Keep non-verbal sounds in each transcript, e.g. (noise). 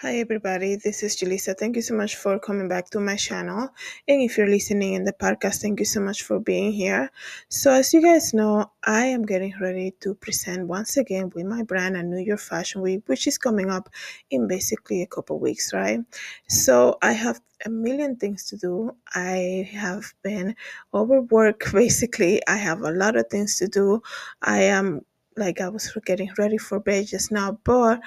Hi everybody, this is Julissa. Thank you so much for coming back to my channel. And if you're listening in the podcast, thank you so much for being here. So as you guys know, I am getting ready to present once again with my brand a New York Fashion Week, which is coming up in basically a couple weeks, right? So I have a million things to do. I have been overworked (laughs) basically. I have a lot of things to do. I am like I was getting ready for bed just now, but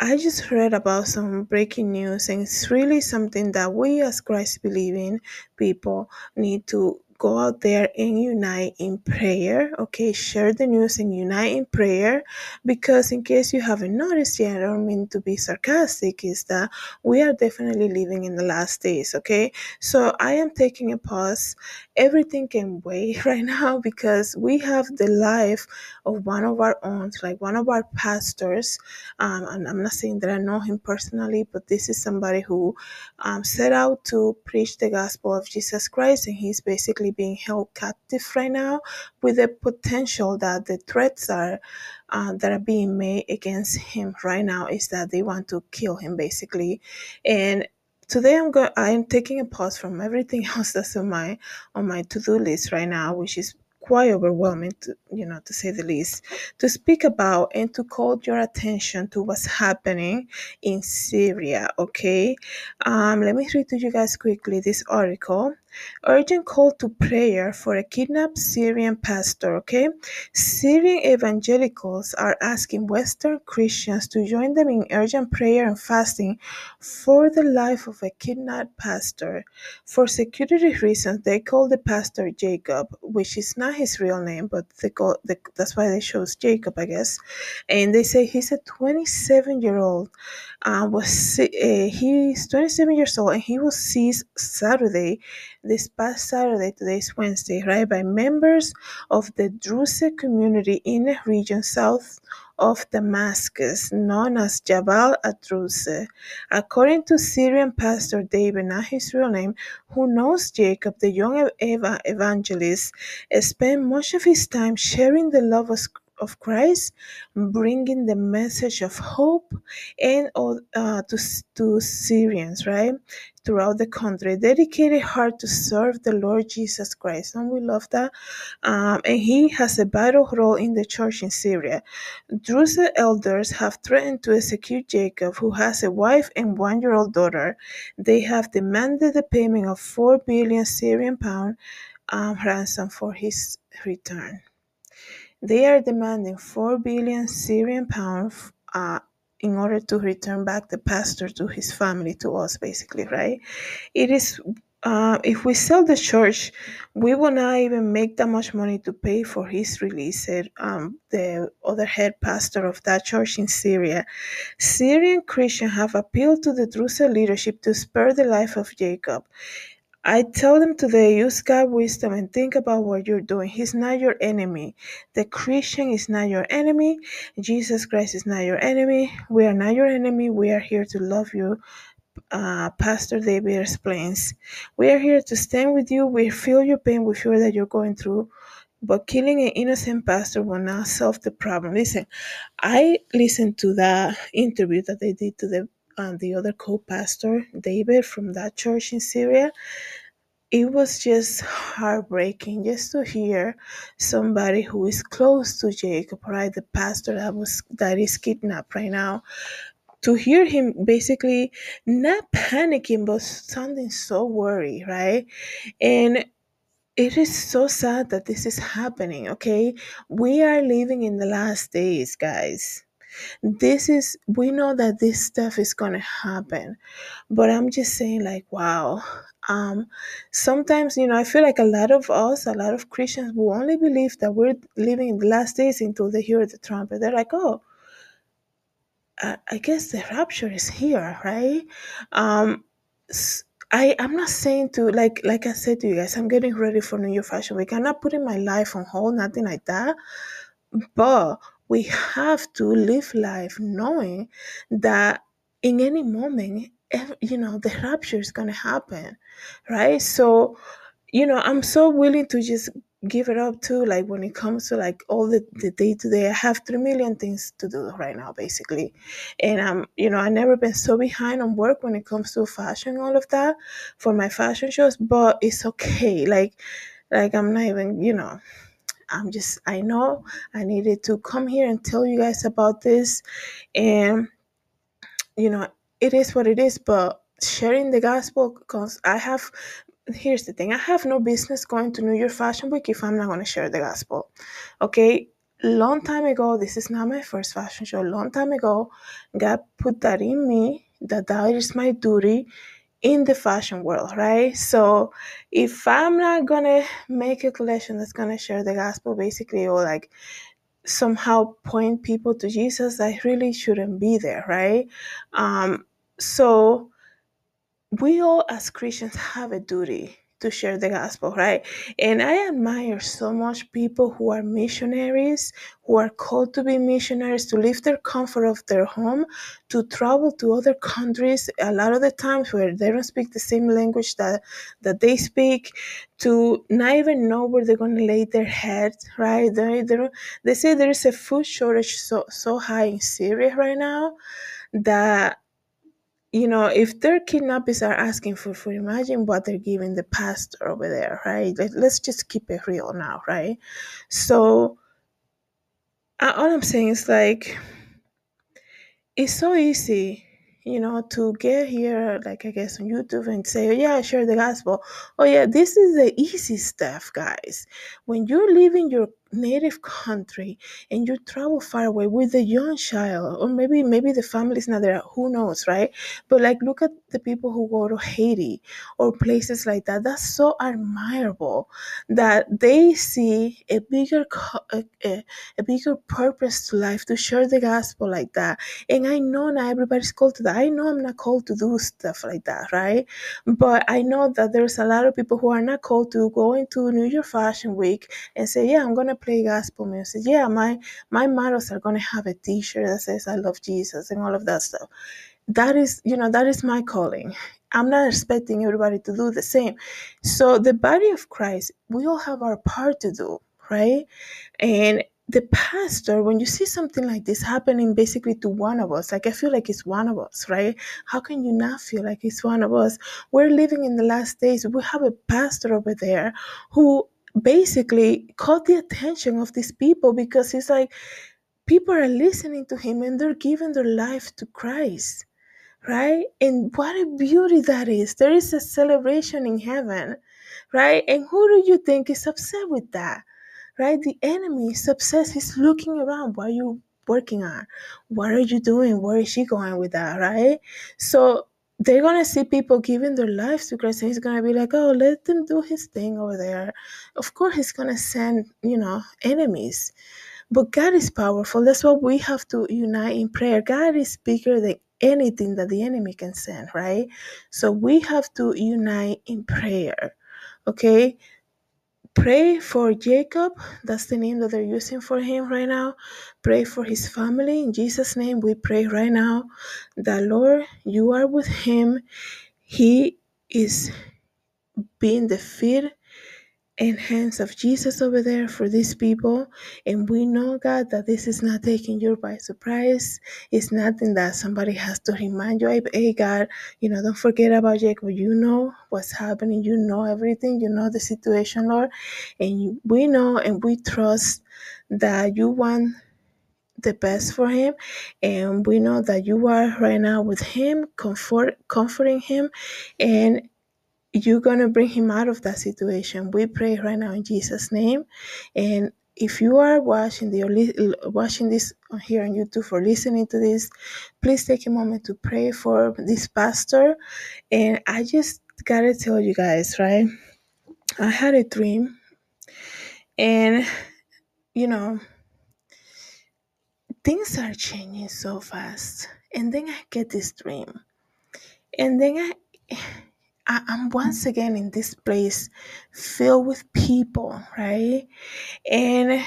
I just read about some breaking news, and it's really something that we as Christ believing people need to go out there and unite in prayer. Okay, share the news and unite in prayer because, in case you haven't noticed yet, I don't mean to be sarcastic, is that we are definitely living in the last days. Okay, so I am taking a pause. Everything can wait (laughs) right now because we have the life of one of our own, like one of our pastors. Um, and I'm not saying that I know him personally, but this is somebody who um, set out to preach the gospel of Jesus Christ, and he's basically being held captive right now with the potential that the threats are uh, that are being made against him right now is that they want to kill him basically, and today i'm going i'm taking a pause from everything (laughs) else that's on my on my to-do list right now which is quite overwhelming to you know to say the least to speak about and to call your attention to what's happening in syria okay? Um let me read to you guys quickly this article urgent call to prayer for a kidnapped syrian pastor okay syrian evangelicals are asking western christians to join them in urgent prayer and fasting for the life of a kidnapped pastor for security reasons, they call the pastor Jacob, which is not his real name, but they call the, that's why they chose Jacob, I guess. And they say he's a 27 year old. Uh, was uh, he's 27 years old, and he was seized Saturday, this past Saturday. Today's Wednesday, right, by members of the Druze community in a region south of Damascus, known as Jabal ad-Druze. According to Syrian pastor David, not his real name, who knows Jacob, the young eva- evangelist, spent much of his time sharing the love of, of Christ, bringing the message of hope and uh, to, to Syrians, right? Throughout the country, dedicated heart to serve the Lord Jesus Christ. And we love that. Um, and he has a vital role in the church in Syria. Druze elders have threatened to execute Jacob, who has a wife and one year old daughter. They have demanded the payment of 4 billion Syrian pound um, ransom for his return. They are demanding 4 billion Syrian pounds uh, in order to return back the pastor to his family, to us, basically, right? It is uh, if we sell the church, we will not even make that much money to pay for his release, um, the other head pastor of that church in Syria. Syrian Christians have appealed to the Druze leadership to spare the life of Jacob. I tell them today, use God wisdom and think about what you're doing. He's not your enemy. The Christian is not your enemy. Jesus Christ is not your enemy. We are not your enemy. We are here to love you uh, Pastor David explains. We are here to stand with you. We feel your pain. We feel that you're going through. But killing an innocent pastor will not solve the problem. Listen, I listened to the interview that they did to the um, the other co-pastor David from that church in Syria. It was just heartbreaking just to hear somebody who is close to Jacob, right? The pastor that was that is kidnapped right now to hear him basically not panicking but sounding so worried right and it is so sad that this is happening okay we are living in the last days guys this is we know that this stuff is going to happen but i'm just saying like wow um sometimes you know i feel like a lot of us a lot of christians will only believe that we're living in the last days until they hear the trumpet they're like oh uh, I guess the rapture is here, right? Um, I I'm not saying to like like I said to you guys, I'm getting ready for New York Fashion Week. I'm not putting my life on hold, nothing like that. But we have to live life knowing that in any moment, you know, the rapture is gonna happen, right? So, you know, I'm so willing to just give it up to like when it comes to like all the the day to day i have 3 million things to do right now basically and i'm you know i never been so behind on work when it comes to fashion all of that for my fashion shows but it's okay like like i'm not even you know i'm just i know i needed to come here and tell you guys about this. And you know it is what it is but sharing the gospel because i have here's the thing i have no business going to new york fashion week if i'm not going to share the gospel okay? Long time ago this is not my first fashion show long time ago god put that in me that that is my duty in the fashion world right? So if i'm not gonna make a collection that's gonna share the gospel basically or like somehow point people to jesus i really shouldn't be there right? Um so we all as Christians have a duty to share the gospel, right? And I admire so much people who are missionaries, who are called to be missionaries, to leave their comfort of their home, to travel to other countries a lot of the times where they don't speak the same language that, that they speak, to not even know where they're going to lay their heads, right? They, they, they say there is a food shortage so, so high in Syria right now that you know, if their kidnappers are asking for food, imagine what they're giving the pastor over there, right? Let, let's just keep it real now, right? So, uh, all I'm saying is like, it's so easy, you know, to get here, like I guess on YouTube and say, oh, yeah, share the gospel. Oh, yeah, this is the easy stuff, guys. When you're leaving your native country and you travel far away with a young child or maybe maybe the family's not there who knows right? But like look at the people who go to haiti or places like that. That's so admirable that they see a bigger a, a, a bigger purpose to life to share the gospel like that. And i know not everybody's called to that. I know i'm not called to do stuff like that right? But i know that there's a lot of people who are not called to go into new york fashion week and say yeah i'm gonna play gospel music. Yeah, my my models are gonna have a T-shirt that says "I love Jesus" and all of that stuff. That is, you know, that is my calling. I'm not expecting everybody to do the same. So the body of Christ, we all have our part to do, right? And the pastor, when you see something like this happening basically to one of us, like I feel like it's one of us, right? How can you not feel like it's one of us? We're living in the last days. We have a pastor over there who basically caught the attention of these people because it's like people are listening to him and they're giving their life to Christ, right? And what a beauty that is. There is a celebration in heaven, right? And who do you think is upset with that? Right? The enemy is upset. He's looking around. What are you working on? What are you doing? Where is she going with that? Right? So they're gonna see people giving their lives to Christ, and he's gonna be like, "Oh, let them do his thing over there." Of course, he's gonna send, you know, enemies, but God is powerful. That's why we have to unite in prayer. God is bigger than anything that the enemy can send, right? So we have to unite in prayer. Okay, Pray for Jacob. That's the name that they're using for him right now. Pray for his family. In Jesus' name, we pray right now that, Lord, you are with him. He is being the feet and hands of Jesus over there for these people. And we know, God, that this is not taking you by surprise. It's nothing that somebody has to remind you, hey, God, you know, don't forget about Jacob. You know what's happening. You know everything. You know the situation, Lord. And we know and we trust that you want the best for him and we know that you are right now with him comfort comforting him and you're going to bring him out of that situation. We pray right now in Jesus' name. And if you are watching the watching this here on YouTube or listening to this, please take a moment to pray for this pastor. And I just gotta tell you guys, right? I had a dream, and you know, things are changing so fast. And then I get this dream, and then I I, am once again in this place filled with people, right? And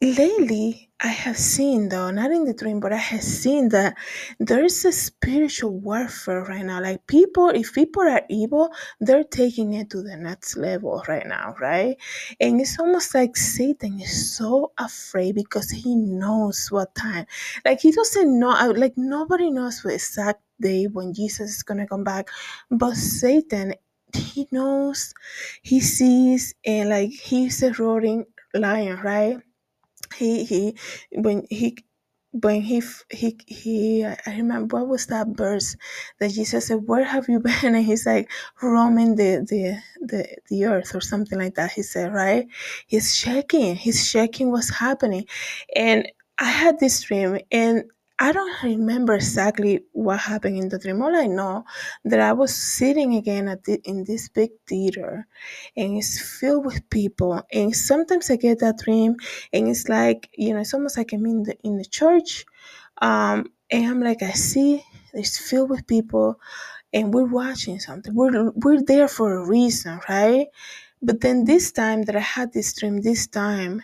lately I have seen though, not in the dream, but I have seen that there is a spiritual warfare right now. Like people, if people are evil, they're taking it to the next level right now, right? And it's almost like Satan is so afraid because he knows what time. Like he doesn't know, like nobody knows what exact day when Jesus is gonna come back, but Satan. He knows, he sees, and like he's a roaring lion, right? he he when he when he he he I remember what was that verse that Jesus said, "Where have you been?" (laughs) And he's like roaming the the the the earth or something like that. He said, right? He's checking. He's checking what's happening, and I had this dream and. I don't remember exactly what happened in the dream. All I know that I was sitting again at the, in this big theater, and it's filled with people. And sometimes I get that dream, and it's like you know it's almost like i'm in the in the church um and i'm like i see it's filled with people and we're watching something we're we're there for a reason right but then this time that i had this dream this time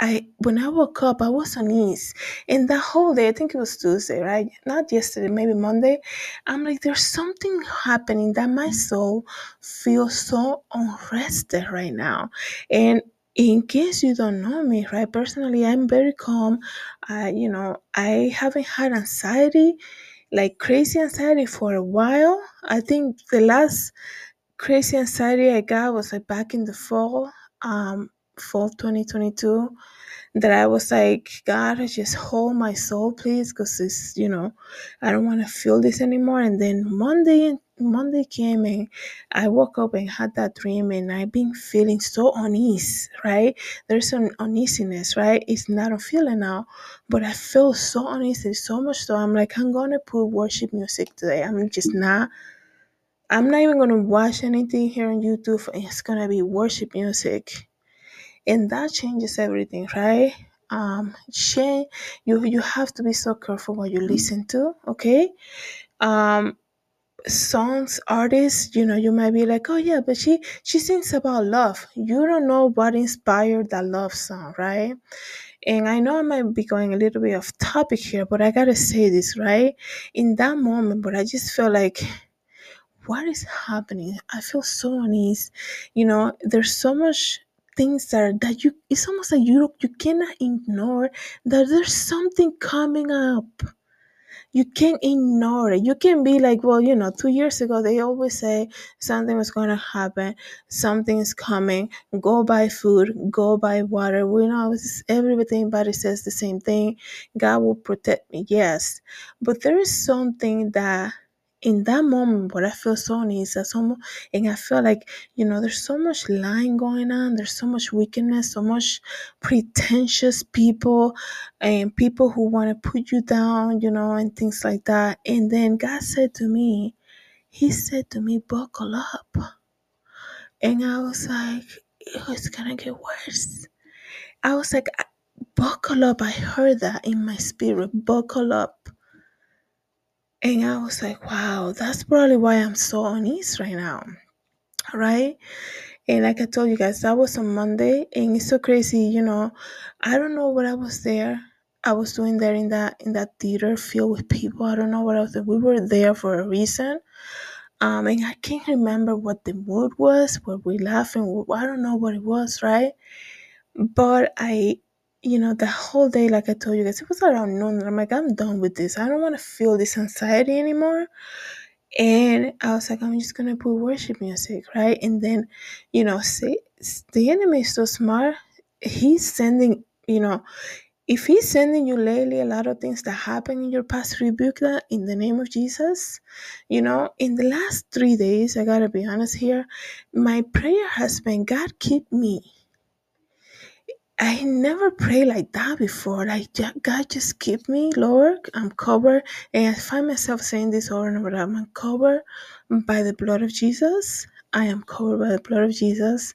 I when I woke up, I was on ease. And that whole day, I think it was Tuesday, right? Not yesterday, maybe Monday. I'm like, there's something happening that my soul feels so unrested right now. And in case you don't know me, right? Personally, I'm very calm. I, you know, I haven't had anxiety, like crazy anxiety for a while. I think the last crazy anxiety I got was like back in the fall, um, fall 2022 that I was like, God, just hold my soul, please, because it's, you know, I don't want to feel this anymore. And then Monday, Monday came and I woke up and had that dream, and I've been feeling so unease, right? There's an uneasiness, right? It's not a feeling now, but I feel so uneasy, so much so I'm like, I'm gonna put worship music today. I'm just not. I'm not even gonna watch anything here on YouTube. It's gonna be worship music and that changes everything right? Um change you you have to be so careful what you listen to okay? Um songs artists you know you might be like oh yeah but she she sings about love. You don't know what inspired that love song right? And i know i might be going a little bit off topic here but i gotta say this right? In that moment but i just feel like what is happening? I feel so uneasy. You know, there's so much things that are, that you it's almost like you you cannot ignore that there's something coming up. You can't ignore it. You can be like, well, you know, two years ago they always say something was gonna happen, something is coming. Go buy food, go buy water. We know everybody says the same thing. God will protect me, yes, but there is something that in that moment what I feel so uneasy, that and I feel like you know there's so much lying going on. There's so much wickedness, so much pretentious people and people who want to put you down, you know, and things like that. And then God said to me, He said to me, buckle up. And I was like, "Oh, it's gonna get worse. I was like, buckle up. I heard that in my spirit, buckle up. And I was like, wow, that's probably why I'm so uneasy right now. Right? And like I told you guys, that was on Monday, and it's so crazy, you know. I don't know what I was there. I was doing there in that in that theater filled with people. I don't know what I was. We were there for a reason. Um, and I can't remember what the mood was. Were we laughing? I don't know what it was, right? But I, you know, the whole day, like I told you guys, it was around noon. I'm like, I'm done with this. I don't want to feel this anxiety anymore. And I was like, I'm just gonna put worship music, right? And then, you know, see, the enemy is so smart. He's sending, you know, if he's sending you lately a lot of things that happen in your past, rebuke that in the name of Jesus. You know, in the last three days, I gotta be honest here, my prayer has been, God, keep me. I never prayed like that before. Like, "Ja- God, just keep me, Lord. I'm covered. And I find myself saying this over and over. I'm covered by the blood of Jesus. I am covered by the blood of Jesus.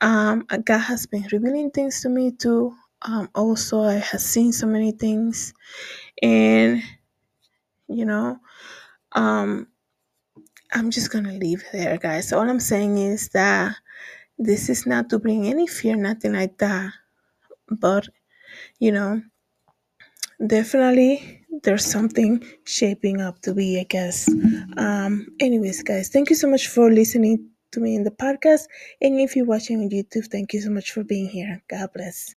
Um, God has been revealing things to me too. Um, also, I have seen so many things. And, you know, um, I'm just going to leave there, guys. All I'm saying is that this is not to bring any fear, nothing like that. But you know, definitely there's something shaping up to be, I guess. Um, anyways, guys, thank you so much for listening to me in the podcast. And if you're watching on YouTube, thank you so much for being here. God bless.